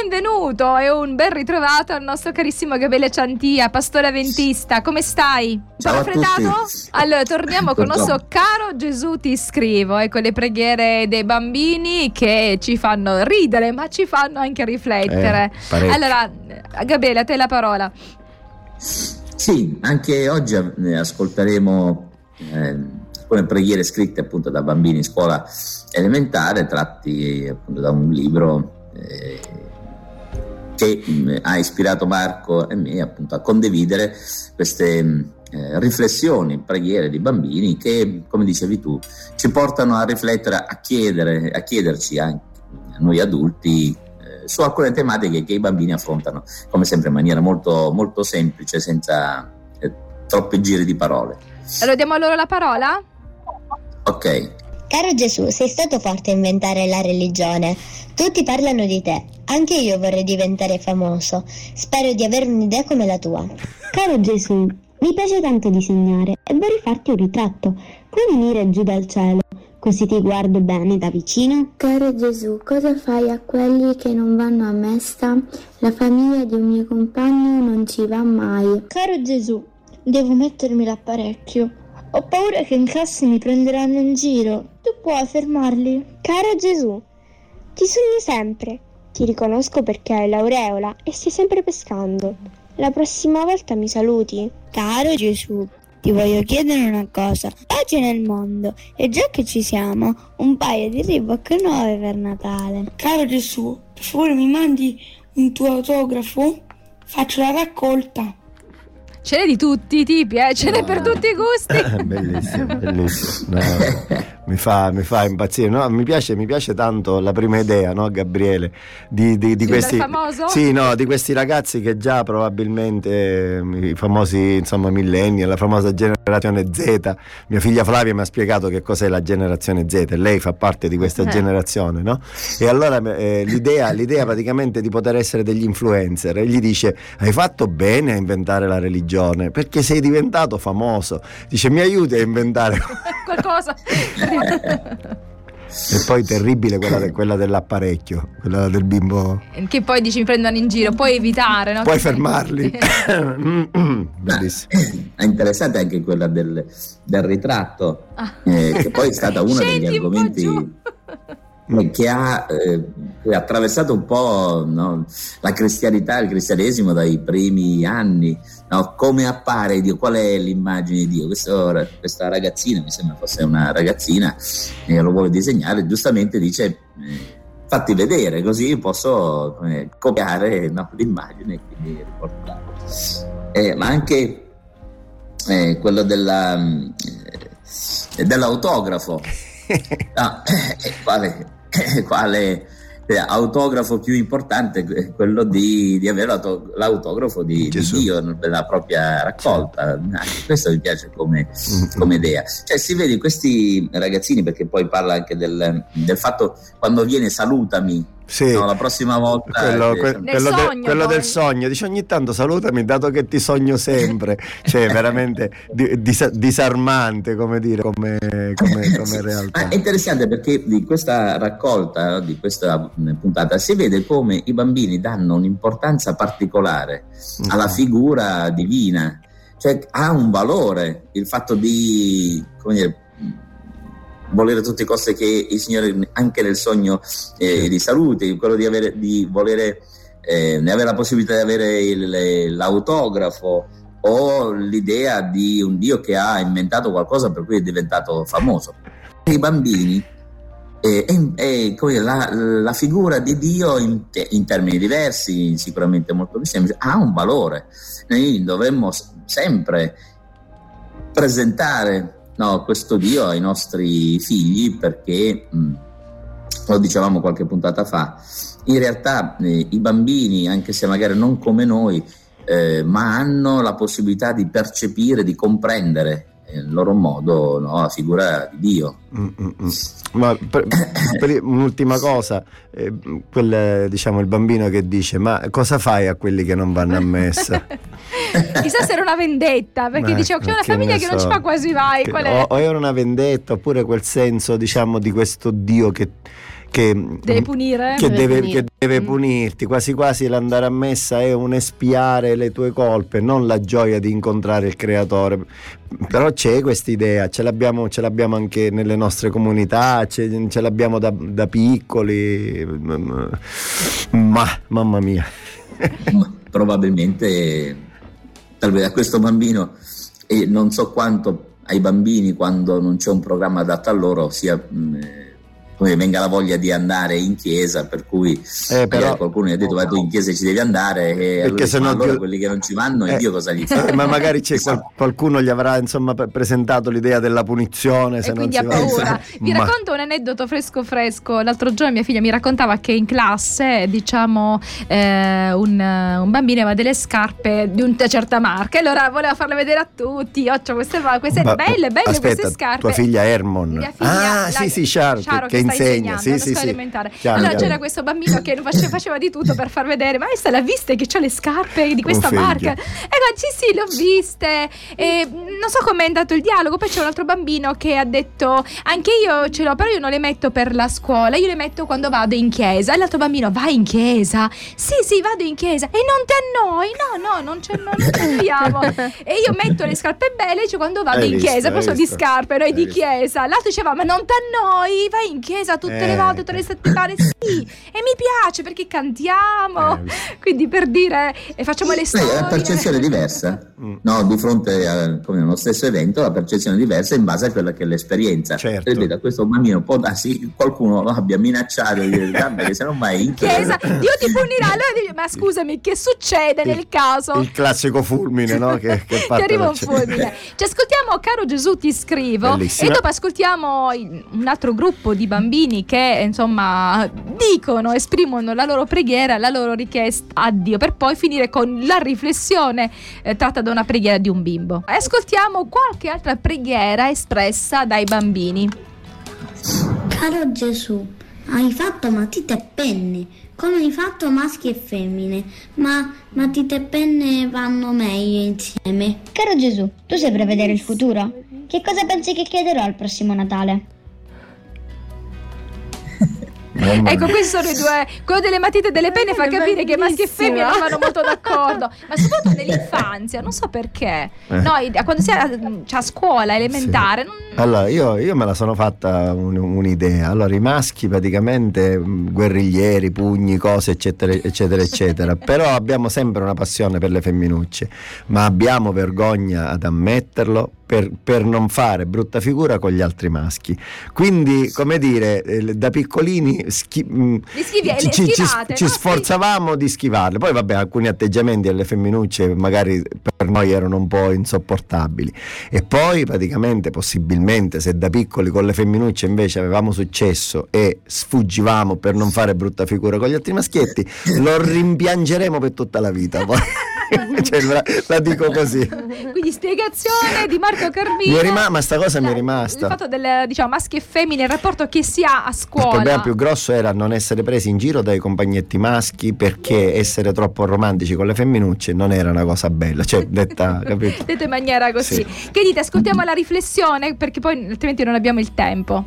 benvenuto e un ben ritrovato al nostro carissimo Gabriele Ciantia, pastore avventista. Come stai? Ciao raffreddato? Allora, torniamo con il nostro caro Gesù ti scrivo, ecco le preghiere dei bambini che ci fanno ridere, ma ci fanno anche riflettere. Eh, allora, Gabriele, a te la parola. Sì, anche oggi eh, ascolteremo eh, alcune preghiere scritte appunto da bambini in scuola elementare, tratti appunto da un libro eh, che mh, ha ispirato Marco e me appunto a condividere queste mh, eh, riflessioni, preghiere di bambini che, come dicevi tu, ci portano a riflettere, a chiedere, a chiederci anche a noi adulti eh, su alcune tematiche che i bambini affrontano, come sempre in maniera molto, molto semplice, senza eh, troppi giri di parole. Allora diamo loro la parola? Ok. Caro Gesù, sei stato forte a inventare la religione. Tutti parlano di te. Anche io vorrei diventare famoso. Spero di avere un'idea come la tua. Caro Gesù, mi piace tanto disegnare e vorrei farti un ritratto. Puoi venire giù dal cielo, così ti guardo bene da vicino? Caro Gesù, cosa fai a quelli che non vanno a messa? La famiglia di un mio compagno non ci va mai. Caro Gesù, devo mettermi l'apparecchio. Ho paura che in classe mi prenderanno in giro. Puoi fermarli? Caro Gesù, ti sogno sempre. Ti riconosco perché hai l'aureola e stai sempre pescando. La prossima volta mi saluti? Caro Gesù, ti voglio chiedere una cosa. Pace nel mondo e già che ci siamo, un paio di Reebok nuove per Natale. Caro Gesù, per favore mi mandi un tuo autografo? Faccio la raccolta. Ce n'è di tutti i tipi, eh? ce n'è per tutti i gusti. bellissimo, bellissimo. No, mi, fa, mi, fa, impazzire. No, mi, piace, mi, piace, tanto la prima idea, no, Gabriele? Di, di, di questi, sì, no, di questi ragazzi che già probabilmente i famosi insomma, millenni, la famosa generazione Z. Mia figlia Flavia mi ha spiegato che cos'è la generazione Z e lei fa parte di questa eh. generazione, no? E allora eh, l'idea, l'idea praticamente di poter essere degli influencer e gli dice: Hai fatto bene a inventare la religione religione perché sei diventato famoso. Dice mi aiuti a inventare qualcosa. E poi terribile quella, de, quella, dell'apparecchio, quella del bimbo. Che poi dici mi prendono in giro, puoi evitare, no? Puoi fermarli. Bellissimo. È interessante anche quella del, del ritratto, ah. eh, che poi è stata uno degli argomenti che ha, eh, attraversato un po' no, la cristianità, il cristianesimo dai primi anni, no? come appare Dio, qual è l'immagine di Dio. Questo, questa ragazzina, mi sembra fosse una ragazzina, eh, lo vuole disegnare, giustamente dice eh, fatti vedere così posso eh, copiare no, l'immagine e quindi riportare. Eh, ma anche eh, quello della, eh, dell'autografo. No, quale, quale eh, autografo più importante è quello di, di avere l'auto, l'autografo di, di, Dio nella propria raccolta. Anche questo mi piace come, come, idea. Cioè, si vede questi ragazzini, perché poi parla anche del, del fatto quando viene salutami sì. No, la prossima volta. Quello, que- quello, sogno, de- quello del sogno. Dice ogni tanto salutami, dato che ti sogno sempre. cioè, veramente di- dis- disarmante, come dire, come, come, come realtà. è interessante perché di questa raccolta, di questa puntata, si vede come i bambini danno un'importanza particolare alla mm. figura divina. Cioè, ha un valore il fatto di, come dire, volere a tutti i costi che il Signore anche nel sogno eh, li saluti, quello di, avere, di volere eh, avere la possibilità di avere il, l'autografo o l'idea di un Dio che ha inventato qualcosa per cui è diventato famoso. I bambini eh, è, è, è la, la, figura di Dio in, in, termini diversi, sicuramente molto più semplici, ha un valore. Noi dovremmo sempre presentare no, questo Dio ai nostri figli perché, mh, mm, lo dicevamo qualche puntata fa, in realtà eh, i bambini, anche se magari non come noi, eh, ma hanno la possibilità di percepire, di comprendere nel loro modo no, la figura di Dio. Mm-mm. Ma per, per, un'ultima cosa, eh, quel, diciamo il bambino che dice ma cosa fai a quelli che non vanno a messa? Chissà se era una vendetta, perché ma, dicevo c'è una famiglia che so, non ci fa quasi mai. Che, o, o, era una vendetta oppure quel senso diciamo di questo Dio che che deve punire, che deve, deve, che deve mm. punirti, quasi quasi l'andare a messa è un espiare le tue colpe, non la gioia di incontrare il creatore. Però c'è questa idea, ce l'abbiamo, ce l'abbiamo, anche nelle nostre comunità, ce, ce l'abbiamo da, da piccoli, ma mamma mia. Probabilmente, talvez a questo bambino, e non so quanto ai bambini quando non c'è un programma adatto a loro sia... Mh, come venga la voglia di andare in chiesa, per cui eh, però, qualcuno gli ha detto vai tu in chiesa ci devi andare e perché se no allora Dio... quelli che non ci vanno eh, e Dio cosa gli fa? Eh, ma magari c'è qual- qualcuno gli avrà insomma presentato l'idea della punizione se e non si ha paura. Vi ma... racconto un aneddoto fresco fresco, l'altro giorno mia figlia mi raccontava che in classe diciamo eh, un, un, bambino aveva delle scarpe di una certa marca e allora voleva farle vedere a tutti, ho queste, queste ba- belle, belle aspetta, queste scarpe. tua figlia Hermon. Mia figlia, ah la, sì sì Char, Charo, che, che insegna, sì, sì, sì. elementare. Chiaro, allora chiaro. c'era questo bambino che faceva, faceva, di tutto per far vedere, ma questa l'ha vista che ha le scarpe di questa marca? E ecco, sì, sì, l'ho viste. E non so com'è andato il dialogo. Poi c'è un altro bambino che ha detto, anche io ce l'ho, però io non le metto per la scuola, io le metto quando vado in chiesa. E l'altro bambino, vai in chiesa? Sì, sì, vado in chiesa. E non ti annoi? No, no, non ce non annoiamo. e io metto le scarpe belle cioè quando vado hai in visto, chiesa, però di scarpe, noi di visto. chiesa. L'altro diceva, ma non ti annoi? Vai in chiesa tutte eh. le volte, tutte le settimane. Sì, e mi piace perché cantiamo. Eh. Quindi per dire, e facciamo le storie. la percezione è diversa. Mm. No, di fronte a come uno stesso evento, la percezione è diversa in base a quella che è l'esperienza. Certo. Da questo bambino può darsi qualcuno lo abbia minacciato di dire, che se non vai in chiesa. Dio ti punirà. Allora dice, ma scusami, che succede il, nel caso? Il classico fulmine, no? Che, che ti arriva un fulmine. Ci ascoltiamo, caro Gesù, ti scrivo. Bellissima. E dopo ascoltiamo un altro gruppo di bambini che insomma dicono, esprimono la loro preghiera, la loro richiesta a Dio, per poi finire con la riflessione eh, tratta da una preghiera di un bimbo. Ascoltiamo qualche altra preghiera espressa dai bambini. Caro Gesù, hai fatto matite e penne, come hai fatto maschi e femmine, ma matite e penne vanno meglio insieme. Caro Gesù, tu sai prevedere il futuro? Che cosa pensi che chiederò al prossimo Natale? Ecco, questi sono i due. Quello delle matite e delle penne fa capire che maschi e femmine non vanno molto d'accordo. Ma soprattutto nell'infanzia, non so perché. Eh. Noi, quando si è a, scuola elementare. Sì. Non... Allora, io, io, me la sono fatta un, un'idea. Allora, i maschi praticamente mm, guerriglieri, pugni, cose, eccetera, eccetera, eccetera. Però abbiamo sempre una passione per le femminucce. Ma abbiamo vergogna ad ammetterlo per, per, non fare brutta figura con gli altri maschi. Quindi, come dire, eh, da piccolini schi- mm, schivi- ci, ci, ci no? sforzavamo di schivarle. Poi, vabbè, alcuni atteggiamenti alle femminucce magari per noi erano un po' insopportabili. E poi, praticamente, possibilmente, se da piccoli con le femminucce invece avevamo successo e sfuggivamo per non fare brutta figura con gli altri maschietti, lo rimpiangeremo per tutta la vita. Poi. Cioè, la, la, dico così. Quindi spiegazione di Marco Carmino. Mi è rimasta, ma sta cosa mi è rimasta. Il fatto del diciamo, maschi e femmine, il rapporto che si ha a scuola. Il problema più grosso era non essere presi in giro dai compagnetti maschi perché essere troppo romantici con le femminucce non era una cosa bella. Cioè, detta, capito? Detto in maniera così. Sì. Che dite, ascoltiamo la riflessione perché poi altrimenti non abbiamo il tempo.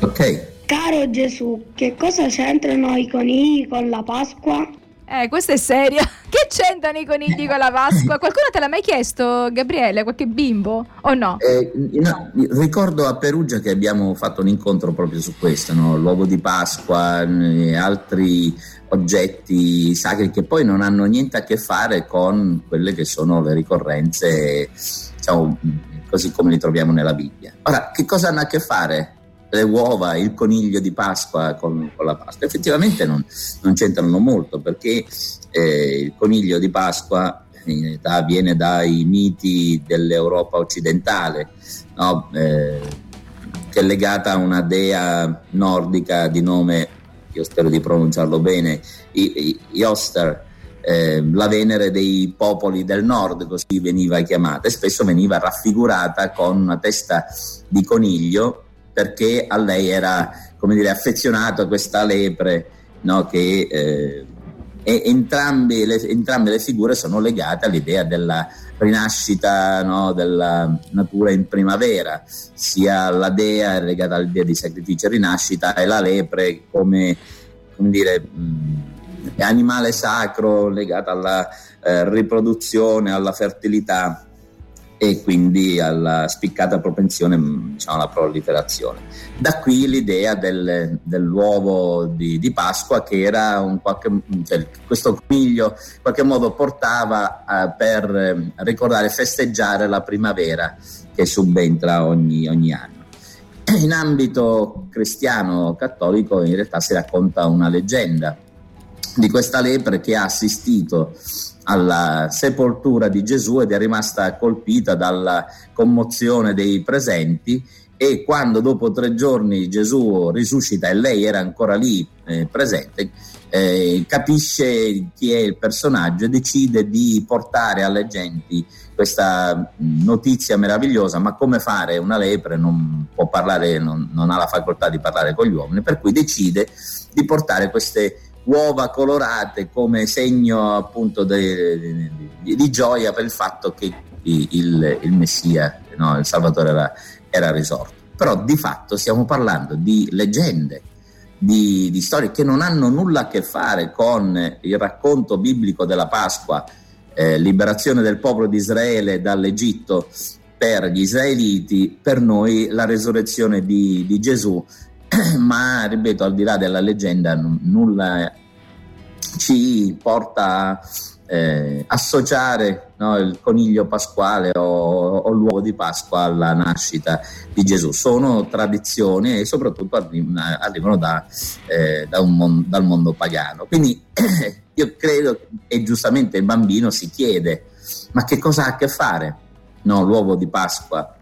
Ok. Caro Gesù, che cosa c'entrano i conigli con la Pasqua? Eh, questa è seria. Che c'entrano i conigli con la Pasqua? Qualcuno te l'ha mai chiesto, Gabriele? Qualche bimbo? O no? Eh, no ricordo a Perugia che abbiamo fatto un incontro proprio su questo, no? l'uovo di Pasqua e altri oggetti sacri che poi non hanno niente a che fare con quelle che sono le ricorrenze, diciamo, così come li troviamo nella Bibbia. Ora, che cosa hanno a che fare le uova, il coniglio di Pasqua con, con la Pasqua. Effettivamente non, non c'entrano molto perché eh, il coniglio di Pasqua in realtà viene dai miti dell'Europa occidentale, no? eh, che è legata a una dea nordica di nome, io spero di pronunciarlo bene, Ioster, eh, la Venere dei popoli del nord, così veniva chiamata, e spesso veniva raffigurata con una testa di coniglio perché a lei era come dire, affezionato a questa lepre no, che eh, entrambe le, entrambe le figure sono legate all'idea della rinascita no, della natura in primavera, sia la dea è legata all'idea di sacrificio e rinascita e la lepre come, come dire, mh, animale sacro legato alla eh, riproduzione, alla fertilità e quindi alla spiccata propensione diciamo, alla proliferazione. Da qui l'idea del, dell'uovo di, di, Pasqua che era un qualche, cioè, questo coniglio in qualche modo portava eh, per ricordare e festeggiare la primavera che subentra ogni, ogni anno. In ambito cristiano cattolico in realtà si racconta una leggenda di questa lepre che ha assistito alla sepoltura di Gesù ed è rimasta colpita dalla commozione dei presenti e quando dopo tre giorni Gesù risuscita e lei era ancora lì eh, presente, eh, capisce chi è il personaggio e decide di portare alle genti questa notizia meravigliosa, ma come fare? Una lepre non può parlare, non, non ha la facoltà di parlare con gli uomini, per cui decide di portare queste uova colorate come segno appunto di, di, di gioia per il fatto che il, il Messia, no, il Salvatore era, era, risorto. Però di fatto stiamo parlando di leggende, di, di, storie che non hanno nulla a che fare con il racconto biblico della Pasqua, eh, liberazione del popolo di Israele dall'Egitto per gli israeliti, per noi la resurrezione di, di Gesù ma ripeto, al di là della leggenda, n- nulla ci porta a eh, associare no, il coniglio pasquale o, o, l'uovo di Pasqua alla nascita di Gesù. Sono tradizioni e soprattutto arrivano da, eh, da mon- dal mondo pagano. Quindi io credo, e giustamente il bambino si chiede, ma che cosa ha a che fare no, l'uovo di Pasqua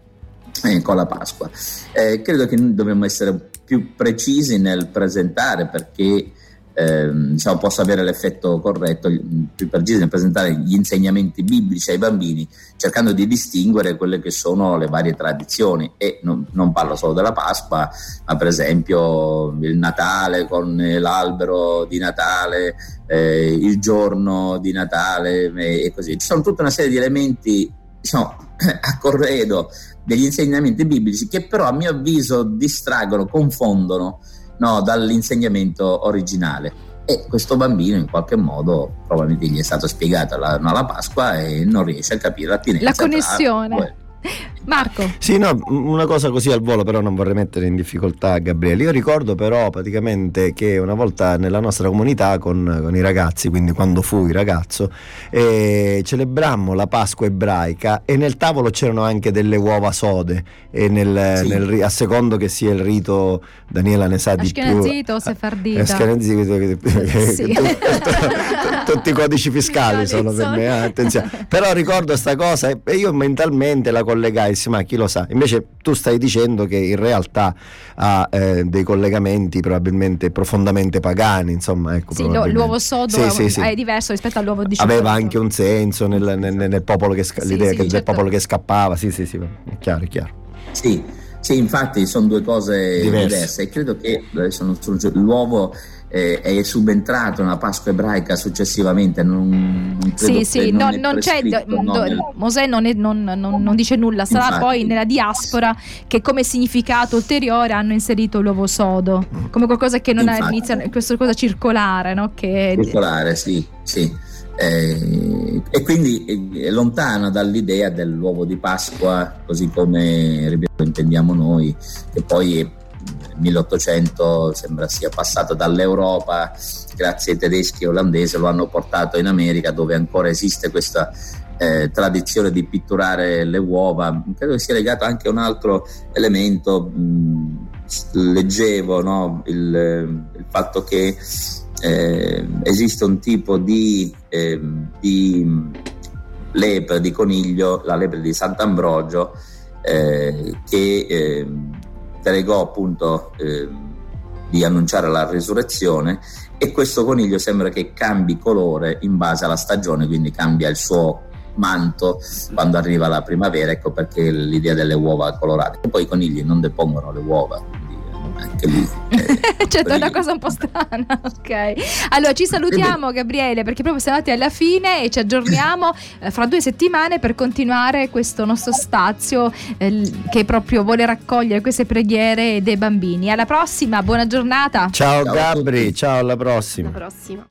eh, con la Pasqua? Eh, credo che noi dobbiamo essere più precisi nel presentare perché eh, diciamo, possa avere l'effetto corretto, più precisi nel presentare gli insegnamenti biblici ai bambini, cercando di distinguere quelle che sono le varie tradizioni. E non, non parlo solo della Pasqua, ma per esempio il Natale con l'albero di Natale, eh, il giorno di Natale e così. Ci sono tutta una serie di elementi diciamo, a corredo degli insegnamenti biblici che però a mio avviso distraggono, confondono no, dall'insegnamento originale. E questo bambino in qualche modo probabilmente gli è stato spiegato la, no, la Pasqua e non riesce a capire l'attinenza. La connessione. Tra, Marco. Sì, no, una cosa così al volo, però non vorrei mettere in difficoltà Gabriele. Io ricordo però praticamente che una volta nella nostra comunità con, con i ragazzi, quindi quando fui ragazzo, eh, celebrammo la Pasqua ebraica e nel tavolo c'erano anche delle uova sode e nel, sì. nel, a secondo che sia il rito, Daniela ne sa di più. Ashkenazito sefardita? Ashkenazito, sì. tutti i codici fiscali sono per me, eh, attenzione. Però ricordo questa cosa e io mentalmente la collegai ma chi lo sa. Invece tu stai dicendo che in realtà ha eh, dei collegamenti probabilmente profondamente pagani, insomma. Ecco, sì, l'uovo sodo sì, è, sì, sì. è, diverso rispetto all'uovo di Aveva anche un senso nel, nel, nel popolo che, l'idea che, certo. del popolo che scappava, sì, sì, sì, è chiaro, è chiaro. Sì, sì infatti sono due cose diverse, diverse e credo che sono, l'uovo eh, è subentrato nella Pasqua ebraica successivamente. Non, non sì, sì, no, non c'è, no, nel... Mosè non, è, non, non, dice nulla, sarà Infatti. poi nella diaspora che come significato ulteriore hanno inserito l'uovo sodo, come qualcosa che non ha inizio, questa cosa circolare, no? Che... Circolare, sì, sì. Eh, e quindi è lontana dall'idea dell'uovo di Pasqua, così come ripeto, intendiamo noi, che poi è 1800 sembra sia passato dall'Europa, grazie ai tedeschi e olandesi, lo hanno portato in America dove ancora esiste questa eh, tradizione di pitturare le uova. Credo che sia legato anche a un altro elemento, mh, leggevo no? il, il, fatto che eh, esiste un tipo di, eh, di lepre di coniglio, la lepre di Sant'Ambrogio, eh, che ehm, pregò appunto eh, di annunciare la risurrezione e questo coniglio sembra che cambi colore in base alla stagione, quindi cambia il suo manto quando arriva la primavera, ecco perché l'idea delle uova colorate. E poi i conigli non depongono le uova, anche lì. Eh, certo, è una cosa un po' strana. Ok. Allora ci salutiamo, Gabriele, perché proprio siamo andati alla fine e ci aggiorniamo eh, fra due settimane per continuare questo nostro stazio eh, che proprio vuole raccogliere queste preghiere dei bambini. Alla prossima, buona giornata. Ciao, ciao Gabri, ciao alla prossima. Alla prossima.